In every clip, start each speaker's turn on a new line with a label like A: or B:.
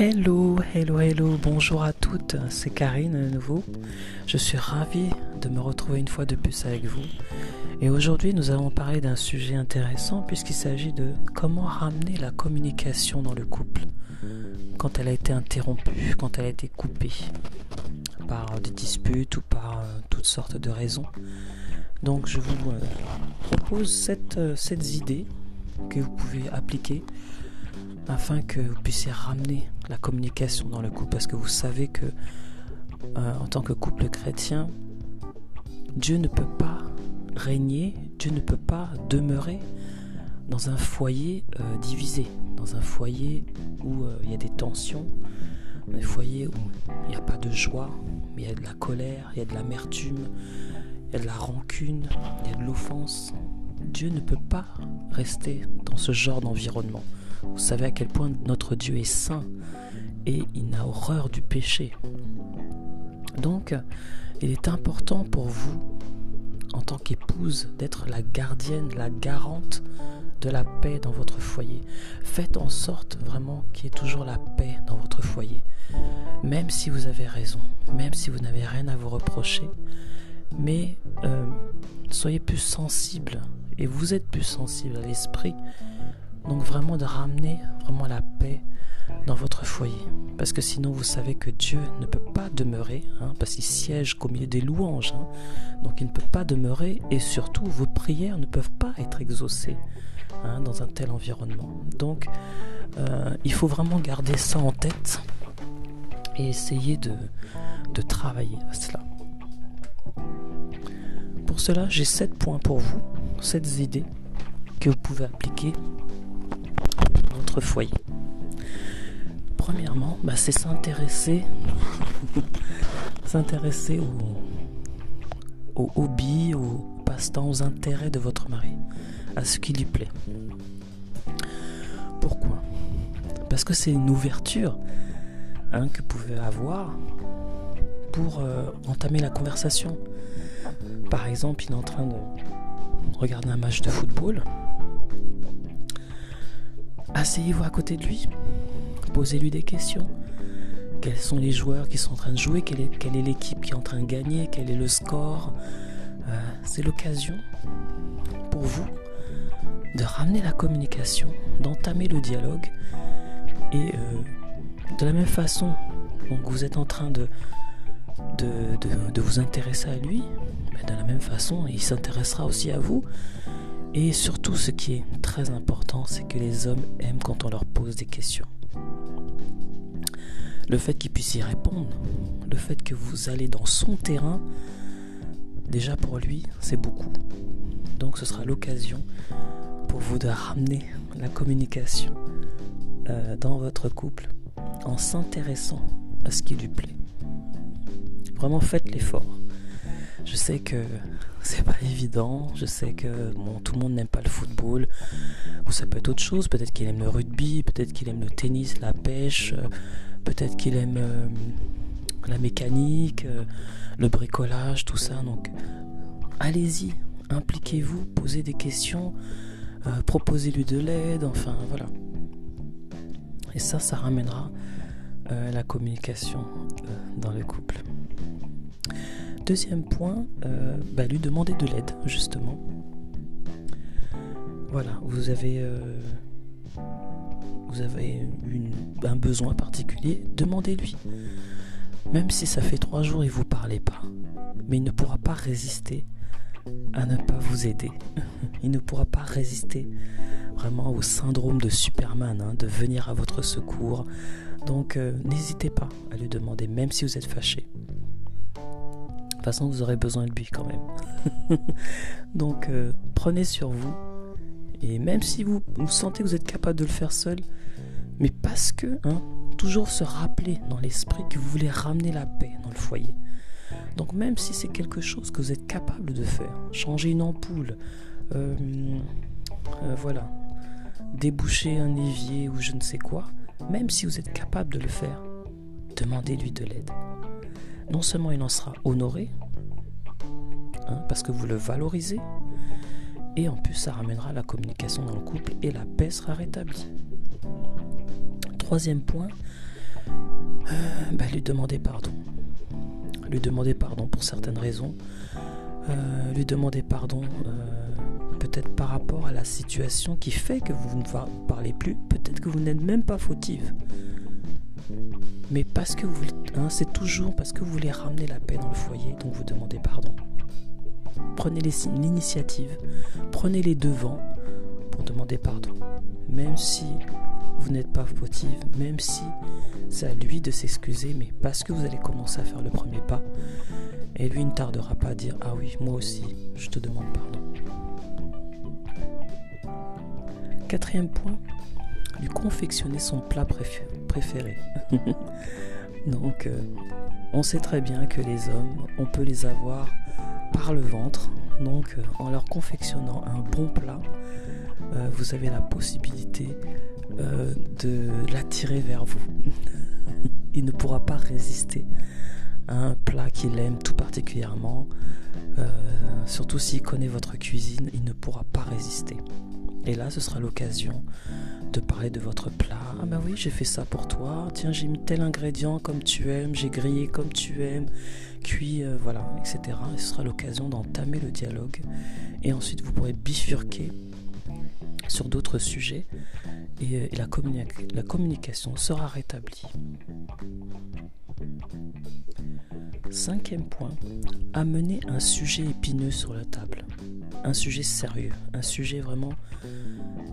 A: Hello, hello, hello, bonjour à toutes, c'est Karine nouveau. Je suis ravie de me retrouver une fois de plus avec vous. Et aujourd'hui, nous allons parler d'un sujet intéressant puisqu'il s'agit de comment ramener la communication dans le couple quand elle a été interrompue, quand elle a été coupée par des disputes ou par euh, toutes sortes de raisons. Donc je vous euh, propose cette, euh, cette idée que vous pouvez appliquer afin que vous puissiez ramener la communication dans le couple. Parce que vous savez que, euh, en tant que couple chrétien, Dieu ne peut pas régner, Dieu ne peut pas demeurer dans un foyer euh, divisé, dans un foyer où euh, il y a des tensions, un foyer où il n'y a pas de joie, mais il y a de la colère, il y a de l'amertume, il y a de la rancune, il y a de l'offense. Dieu ne peut pas rester dans ce genre d'environnement. Vous savez à quel point notre Dieu est saint et il n'a horreur du péché. Donc, il est important pour vous, en tant qu'épouse, d'être la gardienne, la garante de la paix dans votre foyer. Faites en sorte vraiment qu'il y ait toujours la paix dans votre foyer. Même si vous avez raison, même si vous n'avez rien à vous reprocher, mais euh, soyez plus sensible et vous êtes plus sensible à l'esprit donc vraiment de ramener vraiment la paix dans votre foyer. Parce que sinon vous savez que Dieu ne peut pas demeurer, hein, parce qu'il siège il est des louanges. Hein. donc il ne peut pas demeurer et surtout vos prières ne peuvent pas être exaucées hein, dans un tel environnement. Donc euh, il faut vraiment garder ça en tête et essayer de, de travailler à cela. Pour cela, j'ai sept points pour vous, sept idées que vous pouvez appliquer foyer. Premièrement, bah, c'est s'intéresser s'intéresser aux, aux hobbies, aux passe-temps, aux intérêts de votre mari, à ce qui lui plaît. Pourquoi? Parce que c'est une ouverture hein, que vous pouvez avoir pour euh, entamer la conversation. Par exemple, il est en train de regarder un match de football Asseyez-vous à côté de lui, posez-lui des questions. Quels sont les joueurs qui sont en train de jouer? Quelle est l'équipe qui est en train de gagner? Quel est le score? Euh, C'est l'occasion pour vous de ramener la communication, d'entamer le dialogue. Et euh, de la même façon, donc vous êtes en train de, de, vous intéresser à lui, mais de la même façon, il s'intéressera aussi à vous. Et surtout, ce qui est très important, c'est que les hommes aiment quand on leur pose des questions. Le fait qu'ils puissent y répondre, le fait que vous allez dans son terrain, déjà pour lui, c'est beaucoup. Donc ce sera l'occasion pour vous de ramener la communication euh, dans votre couple en s'intéressant à ce qui lui plaît. Vraiment faites l'effort. Je sais que c'est pas évident. Je sais que tout le monde n'aime pas le football. Ou ça peut être autre chose. Peut-être qu'il aime le rugby, peut-être qu'il aime le tennis, la pêche, euh, peut-être qu'il aime euh, la mécanique, euh, le bricolage, tout ça. Donc allez-y, impliquez-vous, posez des questions, proposez-lui de l'aide, enfin voilà. Et ça, ça ramènera la communication dans le couple. Deuxième point, euh, bah, lui demander de l'aide, justement. Voilà, vous avez, euh, un besoin particulier, demandez-lui. Même si ça fait trois jours et vous parlez pas, mais il ne pourra pas résister à ne pas vous aider. il ne pourra pas résister vraiment au syndrome de Superman, hein, de venir à votre secours. Donc euh, n'hésitez pas à lui demander, même si vous êtes fâché toute façon, vous aurez besoin de lui quand même. Donc, euh, prenez sur vous. Et même si vous, vous sentez que vous êtes capable de le faire seul, mais parce que, hein, toujours se rappeler dans l'esprit que vous voulez ramener la paix dans le foyer. Donc même si c'est quelque chose que vous êtes capable de faire, changer une ampoule, euh, euh, voilà, déboucher un évier ou je ne sais quoi, même si vous êtes capable de le faire, demandez-lui de l'aide non seulement il en sera honoré, hein, parce que vous le valorisez, et en plus ça ramènera la communication dans le couple et la paix sera rétablie. Troisième point, bah, lui demander pardon. Lui demander pardon pour certaines raisons. lui demander pardon peut-être par rapport à la situation qui fait que vous ne parlez plus. Peut-être que vous n'êtes même pas fautive. Mais parce que vous, hein, c'est toujours parce que vous voulez ramener la paix dans le foyer, donc vous demandez pardon. Prenez l'initiative, prenez les devants pour demander pardon. Même si vous n'êtes pas fautive, même si c'est à lui de s'excuser, mais parce que vous allez commencer à faire le premier pas, et lui ne tardera pas à dire Ah oui, moi aussi, je te demande pardon. Quatrième point, lui confectionner son plat préféré. Donc, euh, on sait très bien que les hommes, on peut les avoir par le ventre. Donc, euh, en leur confectionnant un bon plat, euh, vous avez la possibilité de l'attirer vers vous. il ne pourra pas résister à un plat qu'il aime tout particulièrement. surtout s'il connaît votre cuisine, il ne pourra pas résister. Et là, ce sera l'occasion de parler de votre plat. Ah bah oui, j'ai fait ça pour toi. Tiens, j'ai mis tel ingrédient comme tu aimes, j'ai grillé comme tu aimes, cuit, euh, voilà, etc. Et ce sera l'occasion d'entamer le dialogue. Et ensuite, vous pourrez bifurquer sur d'autres sujets et, euh, la, la communication sera rétablie. Cinquième point, amener un sujet épineux sur la table. Un sujet sérieux, un sujet vraiment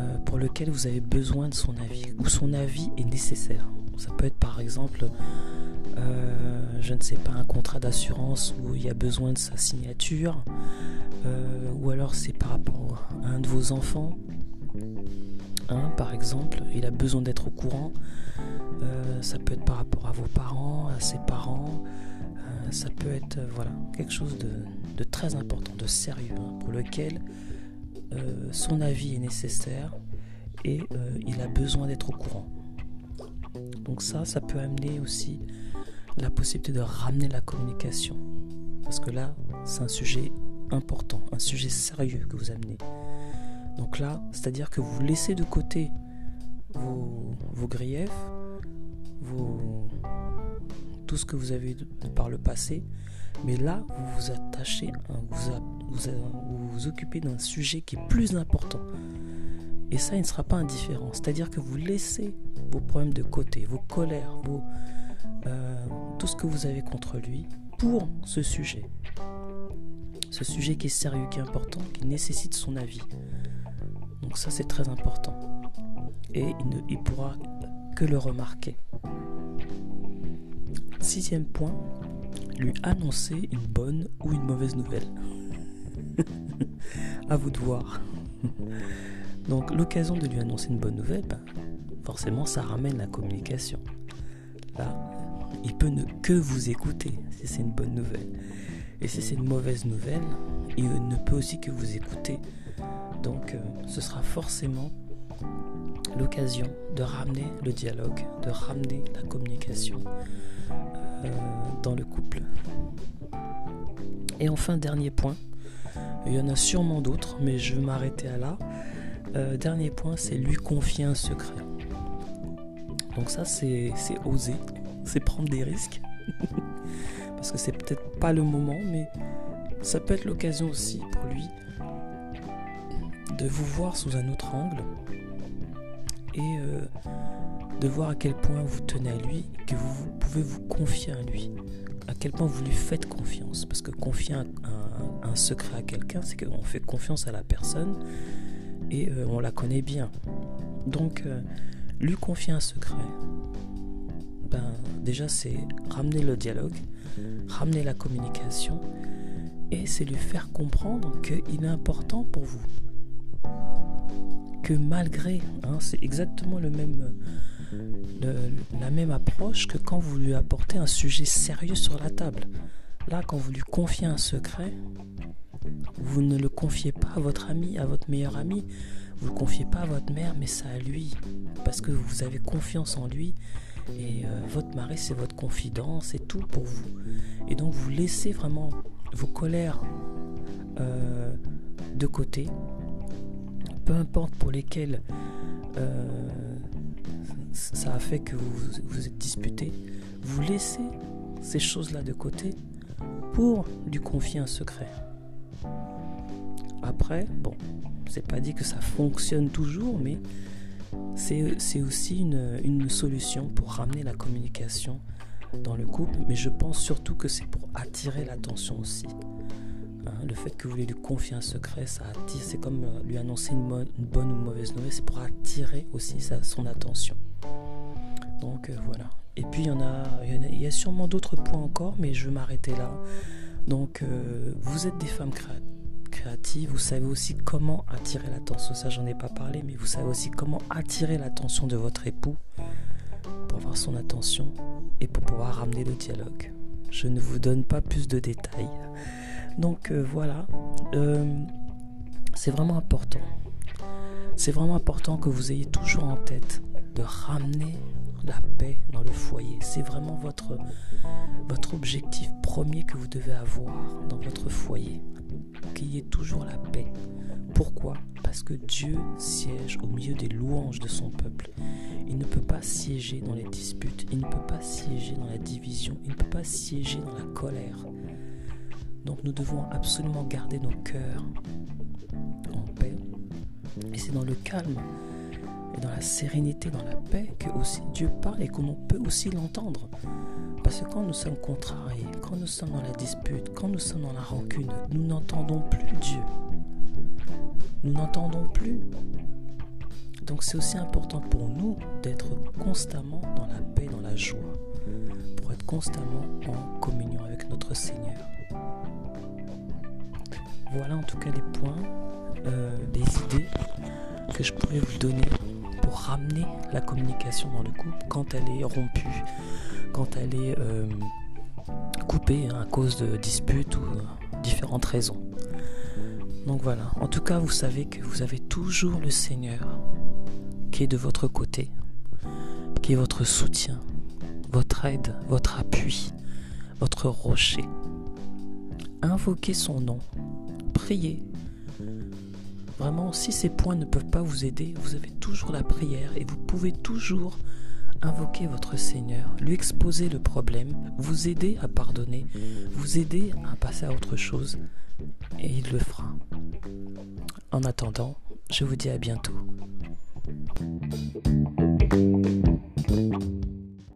A: euh, pour lequel vous avez besoin de son avis, ou son avis est nécessaire. Ça peut être par exemple, euh, je ne sais pas, un contrat d'assurance où il y a besoin de sa signature, euh, ou alors c'est par rapport à un de vos enfants. Hein, par exemple, il a besoin d'être au courant. ça peut être par rapport à vos parents, à ses parents. ça peut être voilà quelque chose de, très important, de sérieux, hein, pour lequel euh, son avis est nécessaire et euh, il a besoin d'être au courant. Donc ça, ça peut amener aussi la possibilité de ramener la communication. Parce que là, c'est un sujet important, un sujet sérieux que vous amenez. Donc là, c'est-à-dire que vous laissez de côté vos, griefs, tout ce que vous avez par le passé, mais là, vous vous attachez, vous, vous, occupez d'un sujet qui est plus important. Et ça, il ne sera pas indifférent. C'est-à-dire que vous laissez vos problèmes de côté, vos colères, euh, tout ce que vous avez contre lui pour ce sujet. Ce sujet qui est sérieux, qui est important, qui nécessite son avis. Donc ça, c'est très important. Et il ne il pourra que le remarquer. Sixième point, lui annoncer une bonne ou une mauvaise nouvelle. à vous de voir. Donc l'occasion de lui annoncer une bonne nouvelle, ben, forcément ça ramène la communication. Là, il peut ne que vous écouter si c'est une bonne nouvelle. Et si c'est une mauvaise nouvelle, il ne peut aussi que vous écouter. Donc euh, ce sera forcément l'occasion de ramener le dialogue, de ramener la communication euh, dans le couple. Et enfin, dernier point, il y en a sûrement d'autres, mais je vais m'arrêter à là. Euh, dernier point, c'est lui confier un secret. Donc ça, c'est oser, c'est prendre des risques. Parce que c'est peut-être pas le moment, mais ça peut être l'occasion aussi pour lui de vous voir sous un autre angle et euh, de voir à quel point vous tenez à lui, que vous, pouvez vous confier à lui, à quel point vous lui faites confiance. Parce que confier un, secret à quelqu'un, c'est qu'on fait confiance à la personne et euh, on la connaît bien. Donc, euh, lui confier un secret, ben, déjà c'est ramener le dialogue, ramener la communication et c'est lui faire comprendre qu'il est important pour vous. Que malgré, hein, c'est exactement le même la même approche que quand vous lui apportez un sujet sérieux sur la table. Là, quand vous lui confiez un secret, vous ne le confiez pas à votre ami, à votre meilleur ami, vous ne le confiez pas à votre mère, mais ça à lui, parce que vous avez confiance en lui, et euh, votre mari, c'est votre confident, c'est tout pour vous. Et donc, vous laissez vraiment vos colères euh, de côté, peu importe pour lesquelles euh, ça a fait que vous vous êtes disputé, vous laissez ces choses-là de côté pour lui confier un secret. Après, bon, c'est pas dit que ça fonctionne toujours, mais c'est aussi une, une, solution pour ramener la communication dans le couple, mais je pense surtout que c'est pour attirer l'attention aussi. Hein, le fait que vous voulez lui confier un secret, ça attire, c'est comme euh, lui annoncer une, bonne ou une mauvaise nouvelle, c'est pour attirer aussi sa, son attention. Donc euh, voilà. Et puis il y en a, il y, a, sûrement d'autres points encore, mais je vais m'arrêter là. Donc euh, vous êtes des femmes créatives, vous savez aussi comment attirer l'attention. Ça j'en ai pas parlé, mais vous savez aussi comment attirer l'attention de votre époux pour avoir son attention et pour pouvoir ramener le dialogue. Je ne vous donne pas plus de détails. Donc euh, voilà, euh, c'est vraiment important. C'est vraiment important que vous ayez toujours en tête de ramener la paix dans le foyer. C'est vraiment votre, votre objectif premier que vous devez avoir dans votre foyer. Qu'il y ait toujours la paix. Pourquoi? Parce que Dieu siège au milieu des louanges de son peuple. Il ne peut pas siéger dans les disputes, il ne peut pas siéger dans la division, il ne peut pas siéger dans la colère. Donc nous devons absolument garder nos cœurs en paix. Et c'est dans le calme et dans la sérénité, dans la paix que aussi Dieu parle et qu'on peut aussi l'entendre. Parce que quand nous sommes contrariés, quand nous sommes dans la dispute, quand nous sommes dans la rancune, nous n'entendons plus Dieu. Nous n'entendons plus. Donc c'est aussi important pour nous d'être constamment dans la paix, dans la joie, pour être constamment en communion avec notre Seigneur. Voilà en tout cas les points, euh, des idées que je pourrais vous donner pour ramener la communication dans le couple quand elle est rompue, quand elle est euh, coupée hein, à cause de disputes ou différentes raisons. Donc voilà, en tout cas vous savez que vous avez toujours le Seigneur qui est de votre côté, qui est votre soutien, votre aide, votre appui, votre rocher. Invoquez son nom priez. Vraiment, si ces points ne peuvent pas vous aider, vous avez toujours la prière et vous pouvez toujours invoquer votre Seigneur, lui exposer le problème, vous aider à pardonner, vous aider à passer à autre chose, et il le fera. En attendant, je vous dis à bientôt.